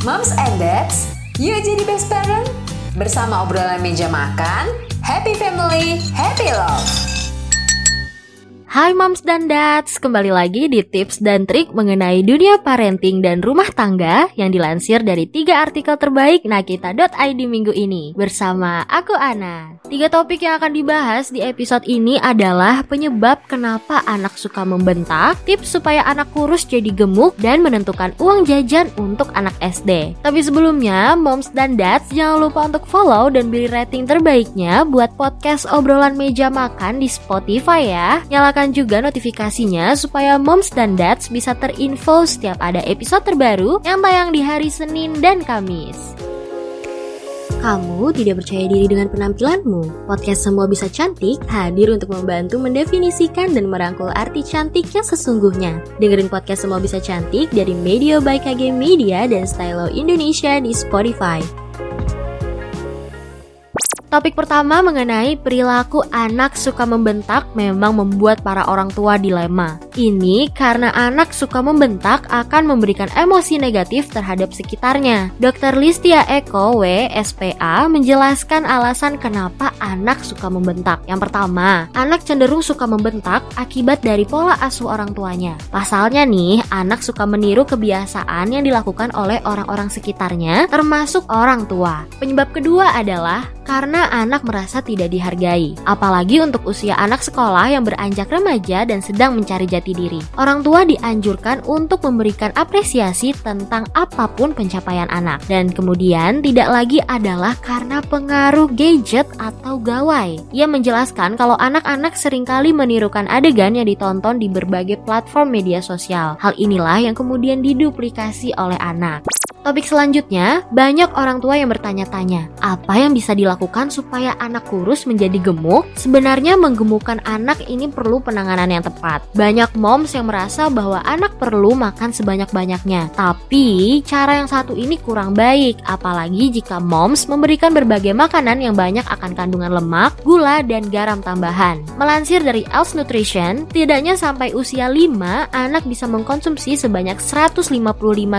Moms and Dads, yuk jadi best parent. Bersama obrolan meja makan, happy family, happy love. Hai moms dan dads, kembali lagi di tips dan trik mengenai dunia parenting dan rumah tangga yang dilansir dari tiga artikel terbaik nakita.id minggu ini bersama aku Ana. Tiga topik yang akan dibahas di episode ini adalah penyebab kenapa anak suka membentak, tips supaya anak kurus jadi gemuk, dan menentukan uang jajan untuk anak SD. Tapi sebelumnya, moms dan dads jangan lupa untuk follow dan beri rating terbaiknya buat podcast obrolan meja makan di Spotify ya. Nyalakan nyalakan juga notifikasinya supaya moms dan dads bisa terinfo setiap ada episode terbaru yang tayang di hari Senin dan Kamis. Kamu tidak percaya diri dengan penampilanmu? Podcast Semua Bisa Cantik hadir untuk membantu mendefinisikan dan merangkul arti cantik yang sesungguhnya. Dengerin podcast Semua Bisa Cantik dari Media by KG Media dan Stylo Indonesia di Spotify. Topik pertama mengenai perilaku anak suka membentak memang membuat para orang tua dilema. Ini karena anak suka membentak akan memberikan emosi negatif terhadap sekitarnya. Dr. Listia Eko W, SPA, menjelaskan alasan kenapa anak suka membentak. Yang pertama, anak cenderung suka membentak akibat dari pola asuh orang tuanya. Pasalnya nih, anak suka meniru kebiasaan yang dilakukan oleh orang-orang sekitarnya, termasuk orang tua. Penyebab kedua adalah karena anak merasa tidak dihargai. Apalagi untuk usia anak sekolah yang beranjak remaja dan sedang mencari jati diri. Orang tua dianjurkan untuk memberikan apresiasi tentang apa pun pencapaian anak. Dan kemudian tidak lagi adalah karena pengaruh gadget atau gawai. Ia menjelaskan kalau anak-anak sering kali menirukan adegan yang ditonton di berbagai platform media sosial. Hal inilah yang kemudian diduplikasi oleh anak. Topik selanjutnya, banyak orang tua yang bertanya-tanya, apa yang bisa dilakukan supaya anak kurus menjadi gemuk? Sebenarnya menggemukkan anak ini perlu penanganan yang tepat. Banyak moms yang merasa bahwa anak perlu makan sebanyak-banyaknya, tapi cara yang satu ini kurang baik, apalagi jika moms memberikan berbagai makanan yang banyak akan kandungan lemak, gula, dan garam tambahan. Melansir dari Else Nutrition, tidaknya sampai usia 5, anak bisa mengkonsumsi sebanyak 155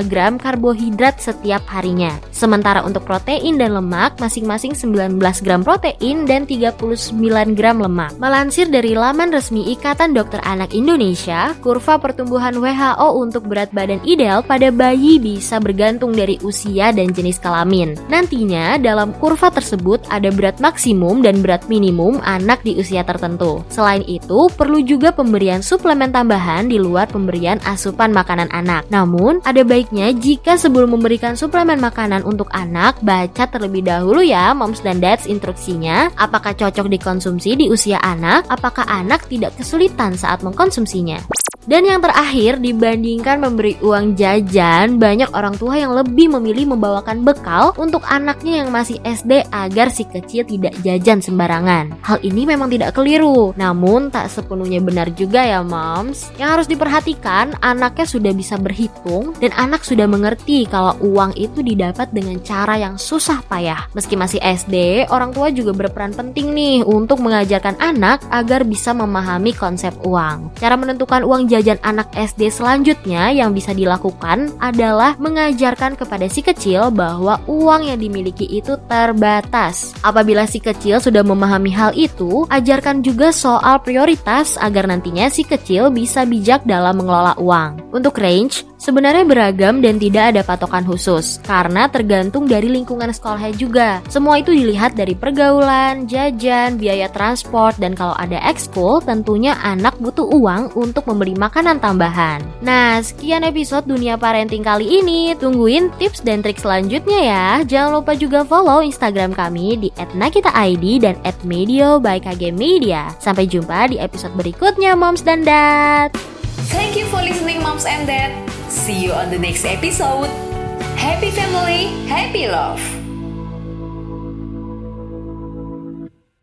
gram karbohidrat setiap harinya. Sementara untuk protein dan lemak masing-masing 19 gram protein dan 39 gram lemak. Melansir dari laman resmi Ikatan Dokter Anak Indonesia, kurva pertumbuhan WHO untuk berat badan ideal pada bayi bisa bergantung dari usia dan jenis kelamin. Nantinya dalam kurva tersebut ada berat maksimum dan berat minimum anak di usia tertentu. Selain itu, perlu juga pemberian suplemen tambahan di luar pemberian asupan makanan anak. Namun, ada baiknya jika sebelum memberikan suplemen makanan untuk anak, baca terlebih dahulu ya moms dan dads instruksinya, apakah cocok dikonsumsi di usia anak, apakah anak tidak kesulitan saat mengkonsumsinya. Dan yang terakhir, dibandingkan memberi uang jajan, banyak orang tua yang lebih memilih membawakan bekal untuk anaknya yang masih SD agar si kecil tidak jajan sembarangan. Hal ini memang tidak keliru, namun tak sepenuhnya benar juga ya moms. Yang harus diperhatikan, anaknya sudah bisa berhitung dan anak sudah mengerti kalau uang itu didapat dengan cara yang susah payah. Meski masih SD, orang tua juga berperan penting nih untuk mengajarkan anak agar bisa memahami konsep uang. Cara menentukan uang jajan anak SD selanjutnya yang bisa dilakukan adalah mengajarkan kepada si kecil bahwa uang yang dimiliki itu terbatas. Apabila si kecil sudah memahami hal itu, ajarkan juga soal prioritas agar nantinya si kecil bisa bijak dalam mengelola uang. Untuk range, sebenarnya beragam dan tidak ada patokan khusus karena tergantung dari lingkungan sekolahnya juga. Semua itu dilihat dari pergaulan, jajan, biaya transport, dan kalau ada ekskul tentunya anak butuh uang untuk membeli makanan tambahan. Nah, sekian episode Dunia Parenting kali ini. Tungguin tips dan trik selanjutnya ya. Jangan lupa juga follow Instagram kami di @nakitaid dan @medio by KG. Sampai jumpa di episode berikutnya, moms dan dad. Thank you for listening, moms and dad. See you on the next episode. Happy family, happy love.